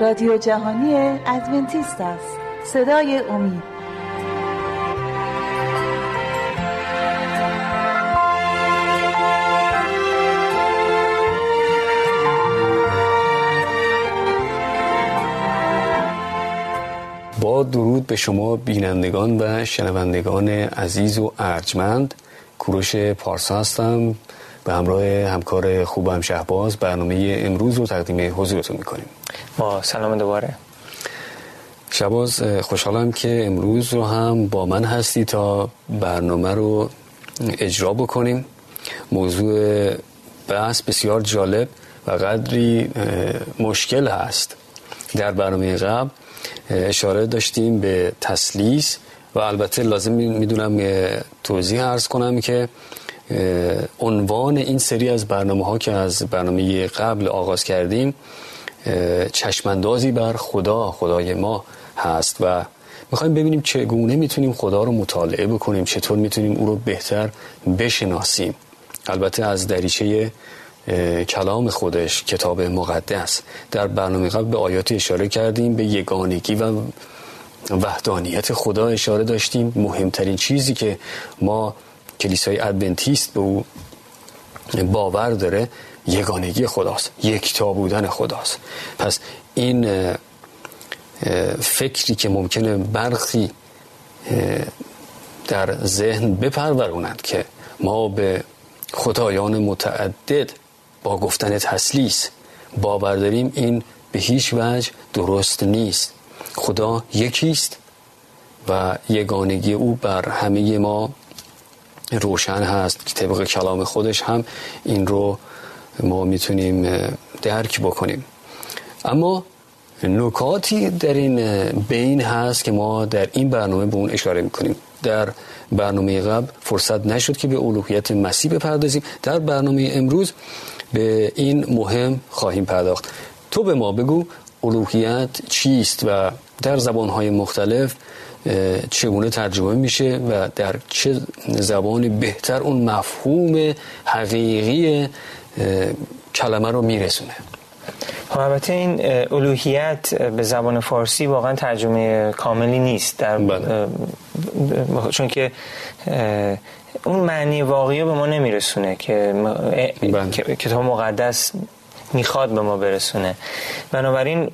رادیو جهانی ادونتیست است. صدای امید. با درود به شما بینندگان و شنوندگان عزیز و ارجمند. کوروش پارسا هستم به همراه همکار خوبم شهباز برنامه امروز رو تقدیم حضورتون می‌کنیم. با سلام دوباره. شباز خوشحالم که امروز رو هم با من هستی تا برنامه رو اجرا بکنیم. موضوع بحث بسیار جالب و قدری مشکل هست. در برنامه قبل اشاره داشتیم به تسلیس و البته لازم می‌دونم توضیح ارز کنم که عنوان این سری از برنامه ها که از برنامه قبل آغاز کردیم چشمندازی بر خدا خدای ما هست و می‌خوایم ببینیم چگونه می‌تونیم خدا رو مطالعه بکنیم چطور می‌تونیم او رو بهتر بشناسیم. البته از دریچه کلام خودش کتاب مقدس در برنامه قبل به آیات اشاره کردیم به یگانگی و وحدانیت خدا اشاره داشتیم. مهمترین چیزی که ما کلیسای ادونتیست به او باور داره یگانگی خداست یکتا بودن خداست. پس این فکری که ممکنه برخی در ذهن بپرورونند که ما به خدایان متعدد با گفتن تسلیس باور داریم این به هیچ وجه درست نیست. خدا یکیست و یگانگی او بر همه ما روشن هست. که طبق کلام خودش هم این رو ما می‌تونیم درک بکنیم. اما نکاتی در این بین هست که ما در این برنامه به اون اشاره می‌کنیم. در برنامه قبل فرصت نشد که به الوهیت مسیح بپردازیم. در برنامه امروز به این مهم خواهیم پرداخت. تو به ما بگو الوهیت چیست و در زبانهای مختلف چگونه ترجمه میشه و در چه زبانی بهتر اون مفهوم حقیقی کلمه رو میرسونه خب البته این الوهیت به زبان فارسی واقعا ترجمه کاملی نیست در بله. چون که اون معنی واقعی به ما نمیرسونه که بله. کتاب مقدس می‌خواد به ما برسونه بنابراین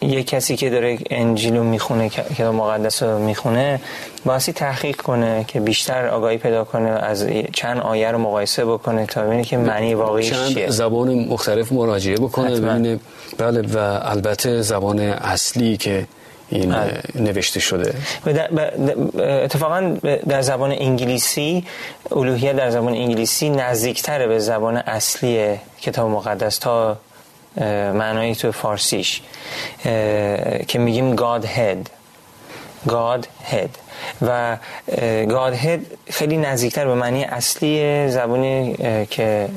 یه کسی که داره انجیل رو می‌خونه کتاب مقدس رو می‌خونه باسی تحقیق کنه که بیشتر آگاهی پیدا کنه از چند آیه رو مقایسه بکنه تا ببینه که معنی واقعی چیه. زبان مختلف مراجعه بکنه ببینه. بله و البته زبان اصلی که این بله. نوشته شده. اتفاقا در زبان انگلیسی الوهیت در زبان انگلیسی نزدیکتره به زبان اصلی کتاب مقدس تا معنایی تو فارسیش. که میگیم God head. God head. و God head خیلی نزدیکتر به معنی اصلی زبانی که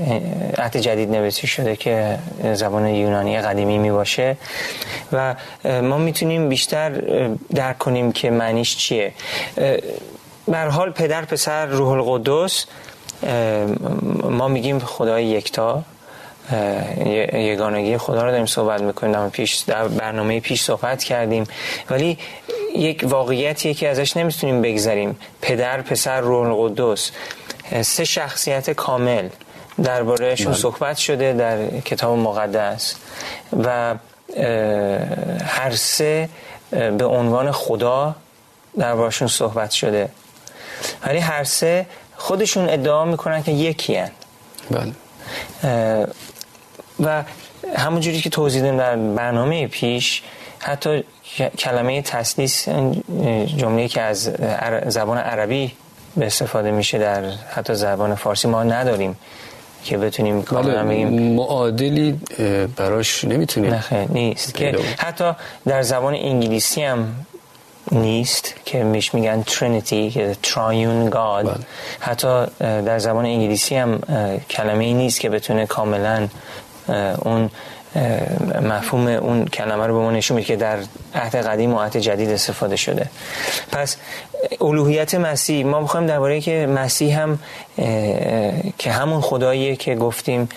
عهد جدید نوشته شده که زبان یونانی قدیمی می باشه و ما می‌تونیم بیشتر درک کنیم که معنیش چیه. بر حال پدر پسر روح القدس ما میگیم خدای یکتا. یگانگی خدا رو داریم صحبت می‌کنیم. در, پیش در برنامه پیش صحبت کردیم. ولی یک واقعیتیه که ازش نمی‌تونیم بگذریم. پدر پسر روح القدس. سه شخصیت کامل دربارهشون بله. صحبت شده در کتاب مقدس. و هر سه به عنوان خدا دربارشون صحبت شده. ولی هر سه خودشون ادعا می‌کنن که یکی هن. بله. و همونجوری که توضیح دادم در برنامه پیش حتی کلمه تسلیس جمله که از زبان عربی به استفاده میشه در حتی زبان فارسی ما نداریم که بتونیم کاملا بگیم. معادلی براش نمی‌تونیم نه نیست. که حتی در زبان انگلیسی هم نیست که میش میگن ترینیتی که ترایون گاد بله. حتی در زبان انگلیسی هم کلمه ای نیست که بتونه کاملا اون مفهوم اون کلمه رو به ما نشون میده که در عهد قدیم و عهد جدید استفاده شده پس الوهیت مسیح ما می‌خوایم درباره که مسیح هم که همون خداییه که گفتیم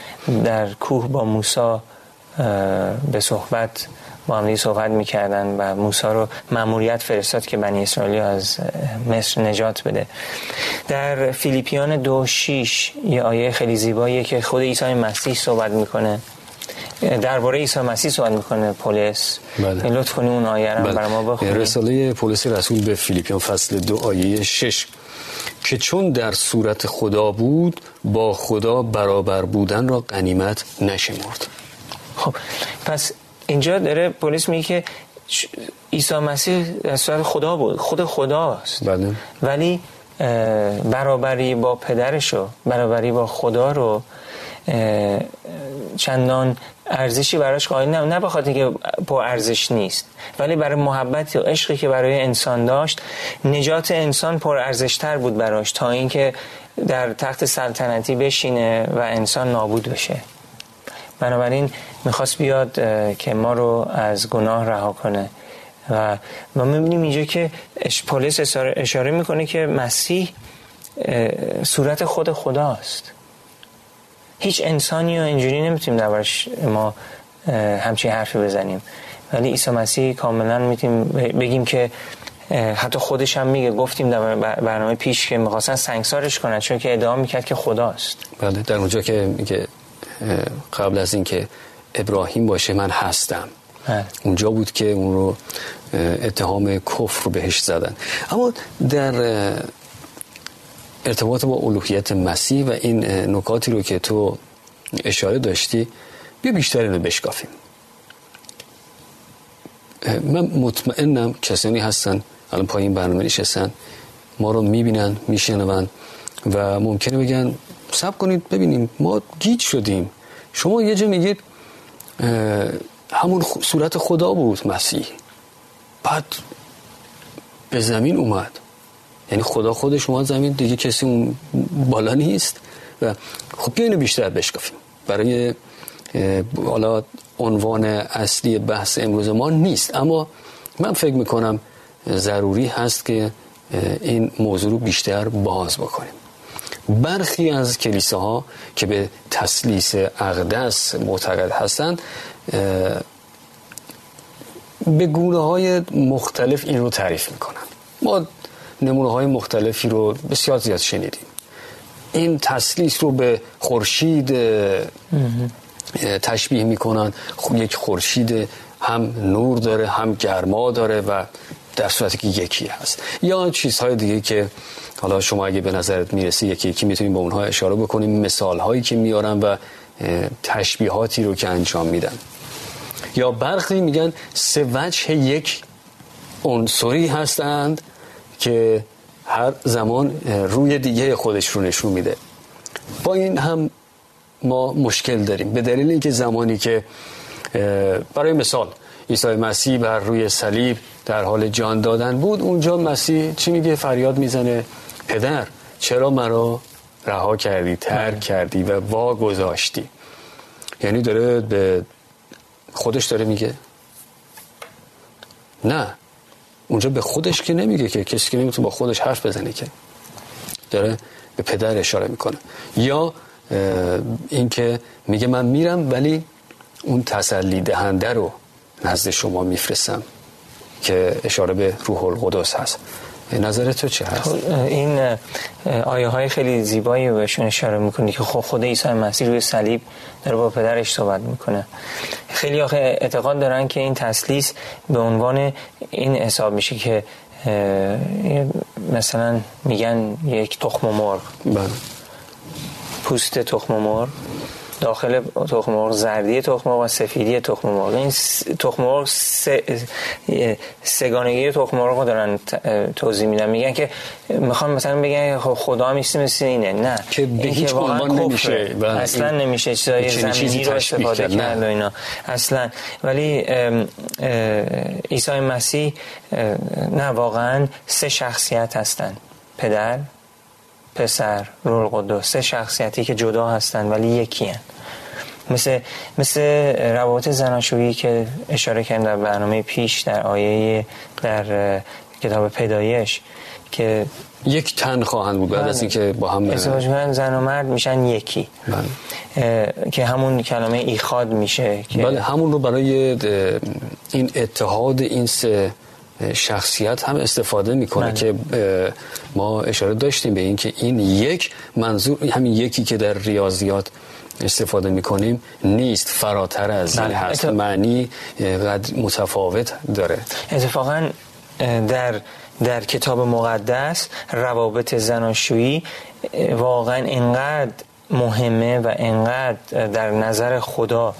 در کوه با موسی به صحبت با هم صحبت می‌کردن و موسی رو مأموریت فرستاد که بنی اسرائیل از مصر نجات بده. در فیلیپیان دو شیش یه آیه خیلی زیباییه که خود عیسی مسیح صحبت می‌کنه. درباره عیسی مسیح صحبت می‌کنه پولس. بله. لطف کنیم اون آیه رو بله. ما بخونیم رساله پولس رسول به فیلیپیان فصل دو آیه شش که چون در صورت خدا بود با خدا برابر بودن را قنیمت نشمرد. خب پس اینجا داره پلیس میگه که عیسی مسیح در صورت خدا بود. خود خداست. بله. ولی برابری با پدرشو برابری با خدا رو چندان ارزشی براش قائل نه نه بخاطر که با ارزش نیست ولی برای محبت و عشقی که برای انسان داشت نجات انسان پر ارزشتر بود براش تا اینکه در تخت سلطنتی بشینه و انسان نابود بشه. بنابراین می‌خواست بیاد که ما رو از گناه رها کنه. و ما می‌بینیم اینجا که پولیس اشاره می‌کنه که مسیح صورت خود خداست. هیچ انسانی و اینجوری نمی‌تونیم دربارش ما همچین حرفی بزنیم. ولی عیسی مسیح کاملا می‌تونیم بگیم که حتی خودش هم میگه. گفتیم در برنامه پیش که می‌خواستن سنگسارش کنن چون که ادعا می‌کرد که خداست. بله در اونجا که میگه قبل از اینکه ابراهیم باشه من هستم. بله. اونجا بود که اون رو اتهام کفر بهش زدن. اما در ارتباط با الوهیت مسیح و این نکاتی رو که تو اشاره داشتی بیا بیشتر اینو بشکافیم. من مطمئنم کسانی هستن الان پایین برنامه نشستن ما رو می‌بینن میشنون و ممکنه بگن سب کنید ببینیم. ما گیج شدیم. شما یه جا میگید همون صورت خدا بود مسیح. بعد به زمین اومد. یعنی خدا خودش اومد زمین دیگه کسی اون بالا نیست. و خب اینو بیشتر بشکافیم. برای حالا عنوان اصلی بحث امروز ما نیست. اما من فکر می‌کنم ضروری هست که این موضوع رو بیشتر باز بکنیم. برخی از کلیساها که به تسلیس اقدس معتقد هستند به گونه های مختلف این رو تعریف می‌کنن. ما نمونه های مختلفی رو بسیار زیاد شنیدیم. این تسلیس رو به خورشید تشبیه می‌کنن. خب یک خورشید هم نور داره هم گرما داره و در صورتی که یکی هست. یا چیزهای دیگه که حالا شما اگه به نظرت می‌رسی یکی یکی می‌تونیم به اونها اشاره بکنیم مثال هایی که میارن و تشبیهاتی رو که انجام میدن. یا برخی میگن سه وجه یک عنصری هستند که هر زمان روی دیگه خودش رو نشون میده. با این هم ما مشکل داریم. به دلیل اینکه زمانی که برای مثال عیسی مسیح بر روی صلیب در حال جان دادن بود اونجا مسیح چی میگه؟ فریاد می‌زنه. پدر چرا مرا رها کردی ترک بله. کردی و وا گذاشتی یعنی داره به خودش داره میگه؟ نه. اونجا به خودش که نمیگه که کسی که نمی‌تونه با خودش حرف بزنه که. داره به پدر اشاره می‌کنه. یا اینکه میگه من میرم ولی اون تسلی دهنده رو نزد شما میفرستم که اشاره به روح القدس هست. نظر تو چه هست؟ این آیه های خیلی زیبایی بهشون اشاره می‌کنی که خب خود عیسی مسیح روی صلیب داره با پدرش صحبت می‌کنه خیلی آخه اعتقاد دارن که این تسلیس به عنوان این حساب میشه که مثلا میگن یک تخم مرغ بله. پوست تخم مرغ داخل تخم مرغ زردی تخم مرغ و سفیدی تخم مرغ. این تخم مرغ سگانگی تخم مرغ رو دارن توضیح میدن. میگن که می‌خوام مثلا بگن خب خدا هم مثل اینه. نه. که به هیچ عنوان نمیشه. اصلا نمیشه چیزای زمینی رو استفاده کرد و اینا. اصلا. ولی عیسی مسیح نه واقعا سه شخصیت هستن. پدر پسر رول قدوس سه شخصیتی که جدا هستن ولی یکی هن. مثل, مثل روابط زناشویی که اشاره کردن در برنامه پیش در آیه در کتاب پیدایش که یک تن خواهند بود بعد از بله. اینکه با هم ازدواج زن و مرد میشن یکی بله. که همون کلمه ایخاد میشه که بله همون رو برای این اتحاد این سه شخصیت هم استفاده می‌کنه بله. که ما اشاره داشتیم به این که این یک منظور همین یکی که در ریاضیات استفاده می‌کنیم نیست فراتر از این بله. هست اتفاق- معنی قدر متفاوت داره اتفاقا در در کتاب مقدس روابط زناشویی واقعا اینقدر مهمه و اینقدر در نظر خدا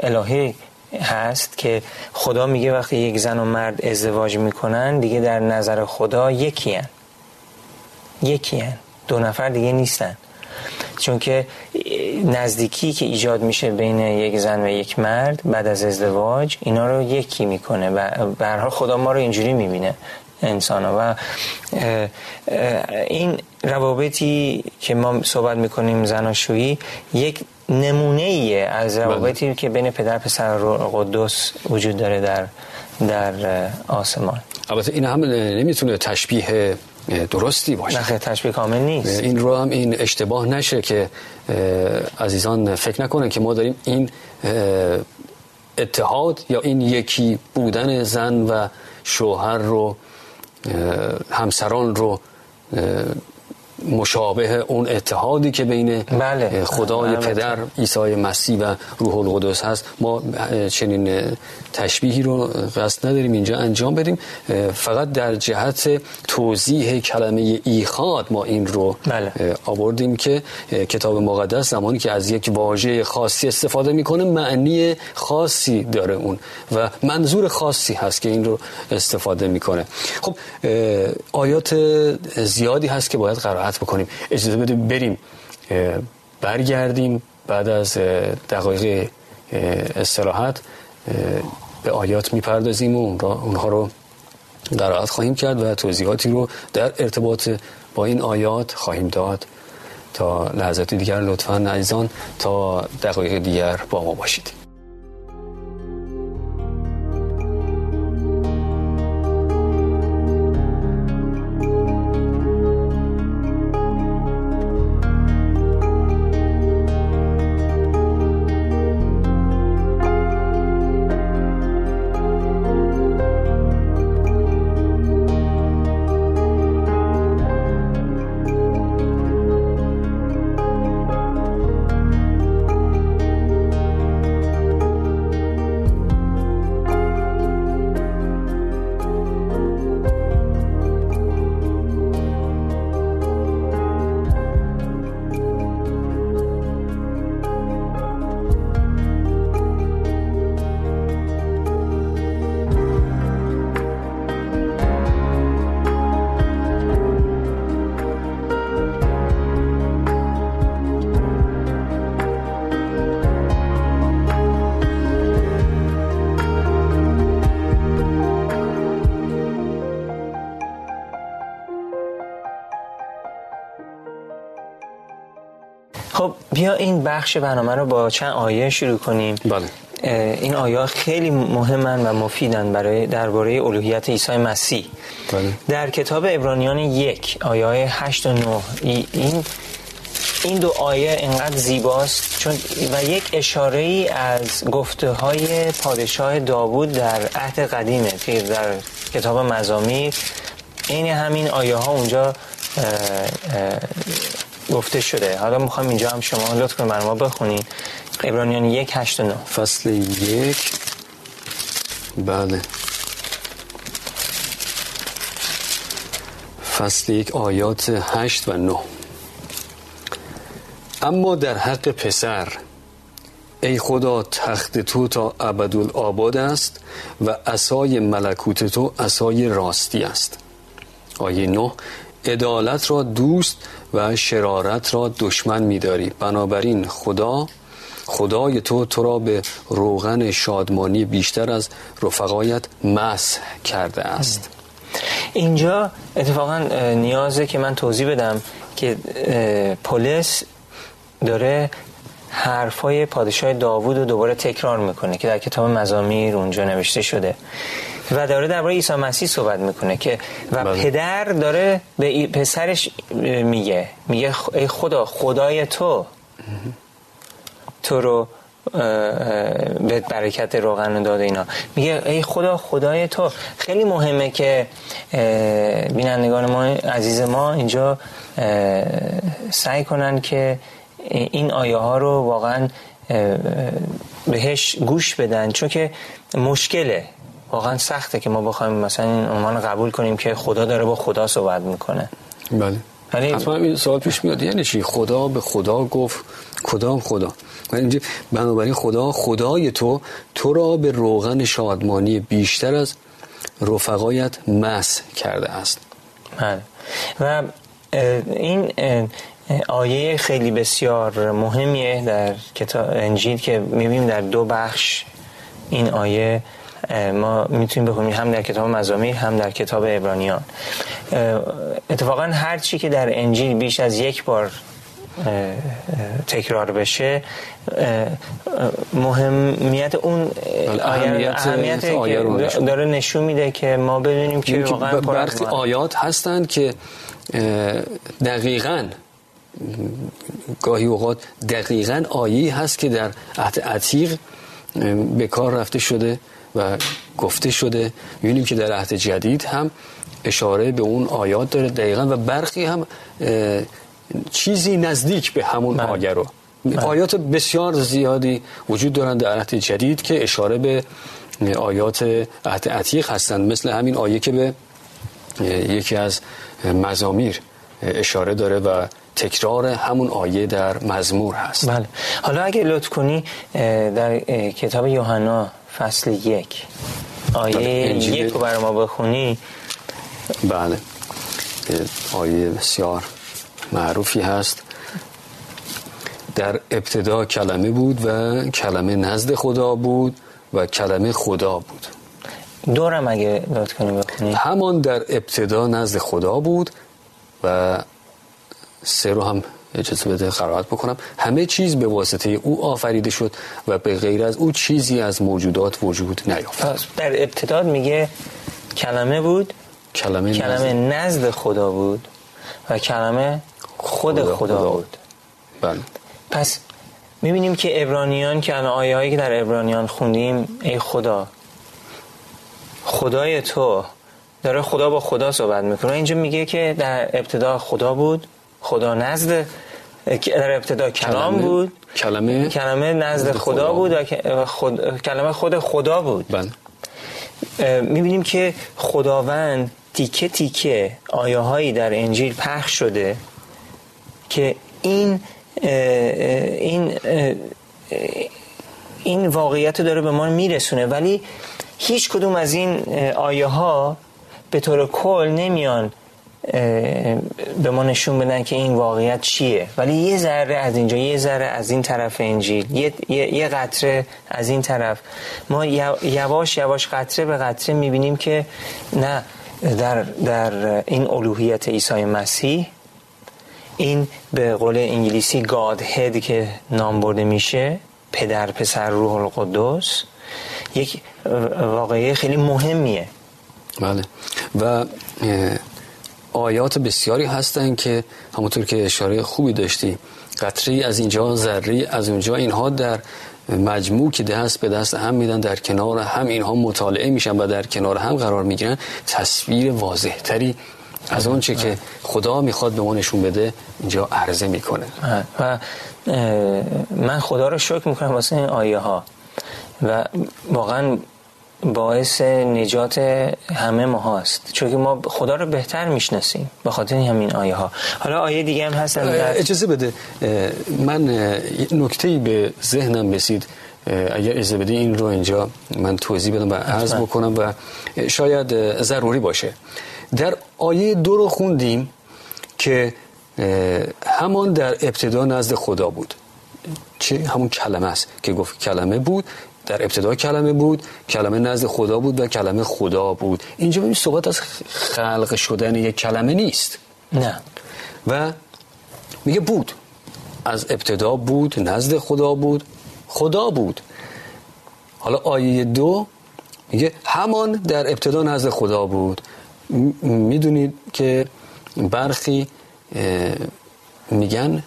الهی هست که خدا میگه وقتی یک زن و مرد ازدواج می‌کنن دیگه در نظر خدا یکی هن. یکی هن. دو نفر دیگه نیستن چون که نزدیکی که ایجاد میشه بین یک زن و یک مرد بعد از ازدواج اینا رو یکی می‌کنه و حال خدا ما رو اینجوری می‌بینه انسان و این روابطی که ما صحبت می‌کنیم زناشویی یک نمونه ایه از روابطی که بین پدر پسر قدس وجود داره در در آسمان. البته این هم نمی‌تونه تشبیه درستی باشه. نخیر تشبیه کامل نیست. این رو هم این اشتباه نشه که عزیزان فکر نکنن که ما داریم این اتحاد یا این یکی بودن زن و شوهر رو همسران رو مشابه اون اتحادی که بین بله. خدای البته. پدر عیسی مسیح و روح القدس هست ما چنین تشبیهی رو قصد نداریم اینجا انجام بدیم فقط در جهت توضیح کلمه ایخاد ما این رو بله. آوردیم که کتاب مقدس زمانی که از یک واژه خاصی استفاده می‌کنه معنی خاصی داره اون و منظور خاصی هست که این رو استفاده می‌کنه خب آیات زیادی هست که باید قرائت بکنیم. اجازه بده بریم برگردیم بعد از دقایق استراحت به آیات می‌پردازیم و اونها رو قرائت خواهیم کرد و توضیحاتی رو در ارتباط با این آیات خواهیم داد. تا لحظات دیگر لطفا عزیزان تا دقایق دیگر با ما باشید. بیا این بخش برنامه رو با چند آیه شروع کنیم. بله. این آیه خیلی مهمن و مفیدن برای درباره الوهیت عیسی مسیح. بله. در کتاب ابرانیان یک آیه 8 و 9 این این دو آیه انقدر زیباست چون و یک اشاره ای از گفته های پادشاه داوود در عهد قدیمه که در کتاب مزامیر. این همین آیه ها اونجا گفته شده. حالا می‌خوام اینجا هم شما لطف کنید برای ما بخونید عبرانیان یک هشت نه. فصل یک. بله. فصل یک آیات هشت و نه. اما در حق پسر ای خدا تخت تو تا ابدالآباد است و عصای ملکوت تو عصای راستی است. آیه نه عدالت را دوست و شرارت را دشمن می‌داری. بنابراین خدا خدای تو تو را به روغن شادمانی بیشتر از رفقایت مسح کرده است. اینجا اتفاقا نیازه که من توضیح بدم که پولس داره حرفای پادشاه داوود رو دوباره تکرار می‌کنه که در کتاب مزامیر اونجا نوشته شده. و داره درباره عیسی مسیح صحبت می‌کنه که و بله. پدر داره به پسرش میگه میگه ای خدا خدای تو. تو رو به برکت روغن داده اینا. میگه ای خدا خدای تو. خیلی مهمه که بینندگان ما عزیز ما اینجا سعی کنن که این آیه ها رو واقعا بهش گوش بدن. چون که مشکله. واقعا سخته که ما بخوایم مثلا این عنوان قبول کنیم که خدا داره با خدا صحبت می‌کنه. بله. ولی حتما این سوال پیش میاد. یعنی چی؟ خدا به خدا گفت کدام خدا؟ اینجا بنابراین خدا خدای تو تو را به روغن شادمانی بیشتر از رفقایت مس کرده است. بله. و این آیه خیلی بسیار مهمیه در کتاب انجیل که می‌بینیم در دو بخش این آیه ما می‌تونیم بخونیم. هم در کتاب مزامیر هم در کتاب ابرانیان اتفاقا هر چی که در انجیل بیش از یک بار تکرار بشه مهمیت اون بله، اهمیت, اهمیت داره نشون میده که ما بدونیم که واقعا برخی آیات هستند که دقیقا گاهی اوقات دقیقا آیی هست که در عهد عتیق به کار رفته شده. و گفته شده می‌بینیم که در عهد جدید هم اشاره به اون آیات داره دقیقا و برخی هم چیزی نزدیک به همون بله. آیه رو بله. آیات بسیار زیادی وجود دارند در عهد جدید که اشاره به آیات عهد عتیق هستند مثل همین آیه که به یکی از مزامیر اشاره داره و تکرار همون آیه در مزمور هست بله حالا اگه لطف کنی در کتاب یوحنا فصل یک. آیه یک رو برای ما بخونی. بله. آیه بسیار معروفی هست. در ابتدا کلمه بود و کلمه نزد خدا بود و کلمه خدا بود. دورم اگه لطف کنی بخونی. همان در ابتدا نزد خدا بود و سه رو هم اجازه بده قرائت بکنم. همه چیز به واسطه او آفریده شد و به غیر از او چیزی از موجودات وجود نیافت. در ابتدا میگه کلمه بود کلمه, کلمه نزد. خدا بود و کلمه خود خدا, خدا, بود. بله. پس می‌بینیم که ابرانیان که الان آیه هایی که در ابرانیان خوندیم ای خدا خدای تو داره خدا با خدا صحبت می‌کنه. اینجا میگه که در ابتدا خدا بود. خدا نزد در ابتدا کلام بود. کلمه کلمه نزد خدا, بود و خود... کلمه خود خدا بود. بله. می‌بینیم که خداوند تیکه تیکه آیه هایی در انجیل پخش شده که این این این واقعیت داره به ما میرسونه. ولی هیچ کدوم از این آیه ها به طور کل نمیان به ما نشون بدن که این واقعیت چیه. ولی یه ذره از اینجا یه ذره از این طرف انجیل یه, یه،, قطره از این طرف. ما یواش یواش قطره به قطره می‌بینیم که نه در, در این الوهیت عیسی مسیح این به قول انگلیسی گاد هد که نام برده میشه پدر پسر روح القدس یک واقعی خیلی مهمیه. بله. و آیات بسیاری هستند که همونطور که اشاره خوبی داشتی قطری از اینجا ذری از اونجا اینها در مجموع که دست به دست هم میدن در کنار هم اینها مطالعه میشن و در کنار هم قرار می‌گیرن. تصویر واضح تری از اون که خدا می‌خواد به ما نشون بده اینجا عرضه می‌کنه. و من خدا رو شکر می‌کنم واسه این آیه ها و واقعا باعث نجات همه ما هاست چون ما خدا رو بهتر می‌شناسیم به خاطر همین آیه ها حالا آیه دیگه هم هستن در... اجازه بده. من نکته به ذهنم رسید. اگر اجازه بده این رو اینجا من توضیح بدم و عرض بکنم و شاید ضروری باشه. در آیه دو رو خوندیم که همان در ابتدا نزد خدا بود. چه؟ همون کلمه است که گفت. کلمه بود در ابتدا کلمه بود کلمه نزد خدا بود و کلمه خدا بود. اینجا ببین صحبت از خلق شدن یک کلمه نیست. نه. و میگه بود. از ابتدا بود نزد خدا بود خدا بود. حالا آیه دو میگه همان در ابتدا نزد خدا بود. می‌دونید که برخی میگن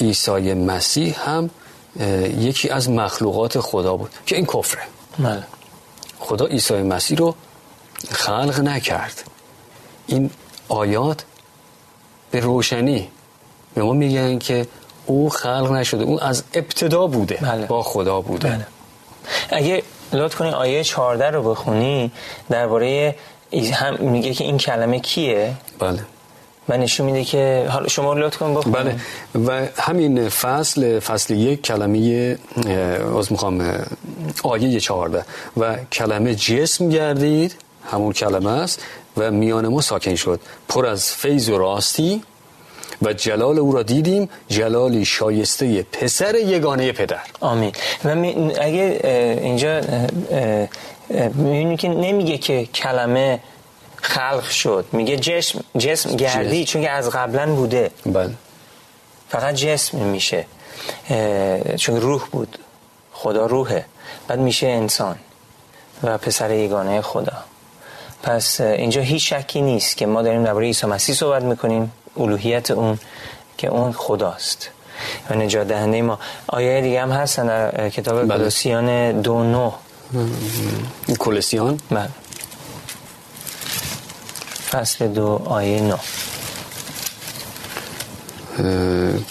عیسی مسیح هم یکی از مخلوقات خدا بود که این کفره. بله. خدا عیسی مسیح رو خلق نکرد. این آیات به روشنی به ما میگن که او خلق نشده او از ابتدا بوده بله. با خدا بوده. بله. اگه لطف کنی آیه 14 رو بخونی درباره هم میگه که این کلمه کیه؟ بله. و نشون میده که حالا شما لطف کن بخونید بله. و همین فصل فصل یک کلمه از می‌خوام آیه چهارده. و کلمه جسم گردید همون کلمه است و میان ما ساکن شد. پر از فیض و راستی و جلال او را دیدیم جلالی شایسته پسر یگانه پدر. آمین. و اگه اینجا می‌بینی که نمیگه که کلمه خلق شد. میگه جسم جسم گردی چون که از قبلا بوده. بله. فقط جسم میشه. چون روح بود. خدا روحه. بعد میشه انسان و پسر یگانه خدا. پس اینجا هیچ شکی نیست که ما داریم درباره عیسی مسیح صحبت می‌کنیم. الوهیت اون که اون خداست. و نجات دهنده ما. آیه دیگه هم هستن در کتاب بله. کلوسیان دو نو. کلسیان بله. فصل دو آیه نو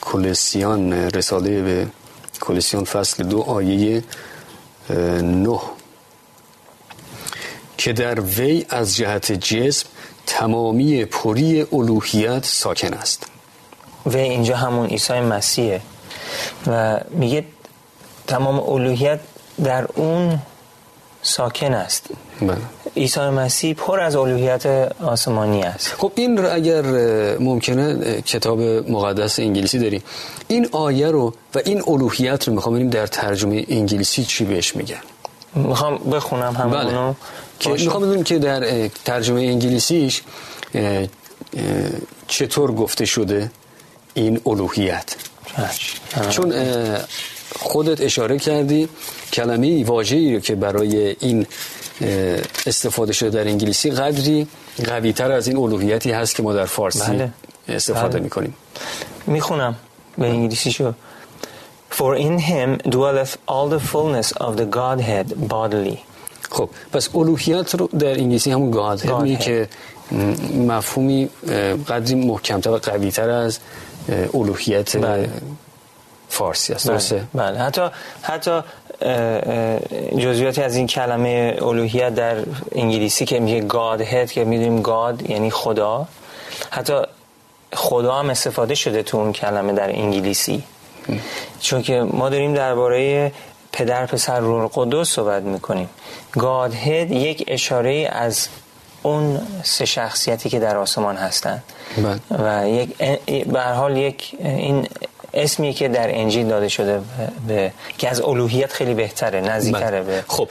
کلسیان رساله به کلسیان فصل دو آیه نه. که در وی از جهت جسم تمامی پری الوهیت ساکن است. و اینجا همون عیسی مسیحه و میگه تمام الوهیت در اون ساکن است. بله. عیسی مسیح پر از الوهیت آسمانی است خب این رو اگر ممکنه کتاب مقدس انگلیسی داریم این آیه رو و این الوهیت رو می‌خوام ببینیم در ترجمه انگلیسی چی بهش میگن می‌خوام بخونم همونو بله که باشه. می‌خوام بدونیم که در ترجمه انگلیسیش چطور گفته شده این الوهیت. چون خودت اشاره کردی کلمه واژه‌ای رو که برای این استفاده شده در انگلیسی قدری قوی تر از این الوهیتی هست که ما در فارسی بله. استفاده بله. می‌کنیم می‌خونم به انگلیسی شو For in him dwelleth all the fullness of the Godhead bodily خب پس الوهیت رو در انگلیسی همون گاد Godhead. میگه که مفهومی قدری محکمتر و قویتر از الوهیت بله. فارسی است بله, درسته بله. حتی حتی جزئیاتی از این کلمه الوهیت در انگلیسی که میگه Godhead که می‌دونیم God یعنی خدا. حتی خدا هم استفاده شده تو اون کلمه در انگلیسی. چون که ما داریم درباره پدر پسر روح القدس صحبت می‌کنیم. Godhead یک اشاره از اون سه شخصیتی که در آسمان هستند بله. و یک به هر حال یک این اسمی که در انجیل داده شده به که از الوهیت خیلی بهتره نزدیکتره به خب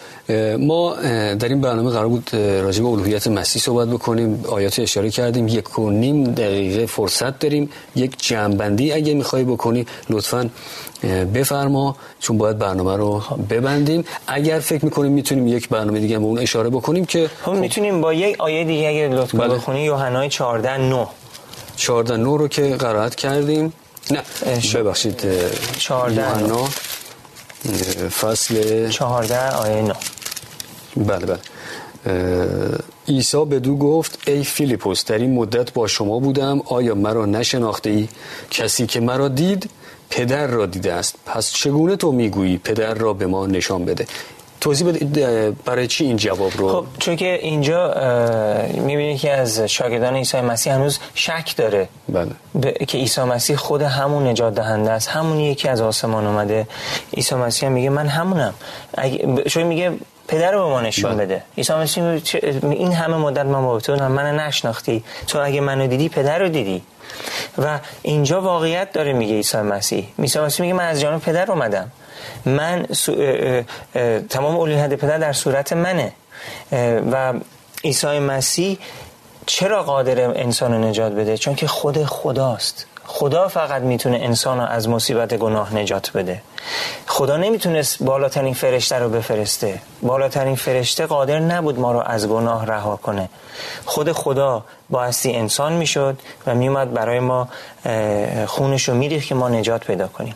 ما در این برنامه قرار بود راجع به الوهیت مسیح صحبت بکنیم آیات اشاره کردیم یک و نیم دقیقه فرصت داریم یک جنبندی اگه می‌خوای بکنی لطفا بفرما چون باید برنامه رو ببندیم. اگر فکر می‌کنیم می‌تونیم یک برنامه دیگه به اون اشاره بکنیم که خب می‌تونیم با یک آیه دیگه اگه لطفا بله. بخونی یوحنای 14 9 14 نو رو که قرائت کردیم. نه ببخشید اه، 14 یوحنا اه، فصل 14 آیه 9 بله بله. اه، عیسی بدو گفت ای فیلیپوس در این مدت با شما بودم آیا مرا نشناخته ای کسی که مرا دید پدر را دیده است. پس چگونه تو می‌گویی پدر را به ما نشان بده؟ توضیح بده برای چی این جواب رو؟ خب چون که اینجا می‌بینید که از شاگردان عیسی مسیح هنوز شک داره. بله. به- که عیسی مسیح خود همون نجات دهنده است. همونیه که از آسمان اومده. عیسی مسیح هم میگه من همونم. اگه ب- چون میگه پدر رو به ما نشون بله. بده. عیسی مسیح این همه مدت من با تو من نشناختی. تو اگه منو دیدی پدر رو دیدی. و اینجا واقعیت داره میگه عیسی مسیح. عیسی مسیح میگه من از جانب پدر اومدم. من تمام الوهیت پدر در صورت منه. و عیسی مسیح چرا قادر انسان نجات بده؟ چون که خود خداست. خدا فقط می‌تونه انسان رو از مصیبت گناه نجات بده. خدا نمی‌تونست بالاترین فرشته رو بفرسته. بالاترین فرشته قادر نبود ما رو از گناه رها کنه. خود خدا بایستی انسان می‌شد و میومد برای ما خونش رو میریخت که ما نجات پیدا کنیم.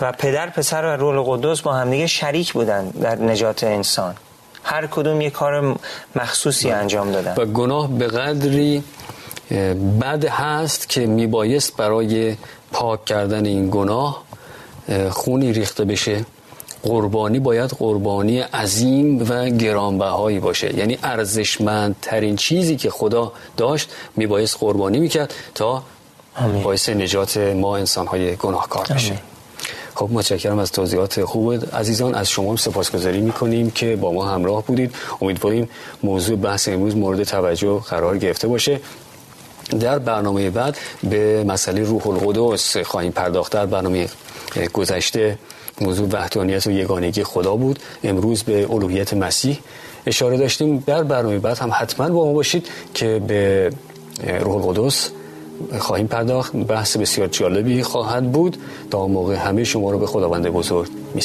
و پدر پسر و رول قدس با همدیگه شریک بودن در نجات انسان. هر کدوم یه کار مخصوصی. انجام دادن. و گناه به قدری بد هست که میبایست برای پاک کردن این گناه خونی ریخته بشه. قربانی باید قربانی عظیم و گرانبهایی باشه. یعنی ارزشمندترین چیزی که خدا داشت میبایست قربانی می‌کرد تا باعث نجات ما انسانهای گناهکار بشه. خب متشکرم از توضیحات خوب عزیزان. از شما سپاسگزاری می‌کنیم که با ما همراه بودید. امیدواریم موضوع بحث امروز مورد توجه قرار گرفته باشه. در برنامه بعد به مسئله روح القدس خواهیم پرداخت. در برنامه گذشته موضوع وحدانیت و یگانگی خدا بود. امروز به الوهیت مسیح اشاره داشتیم. در برنامه بعد هم حتما با ما باشید که به روح القدس خواهیم پرداخت. بحث بسیار جالبی خواهد بود. تا موقع همه شما رو به خداوند بزرگ می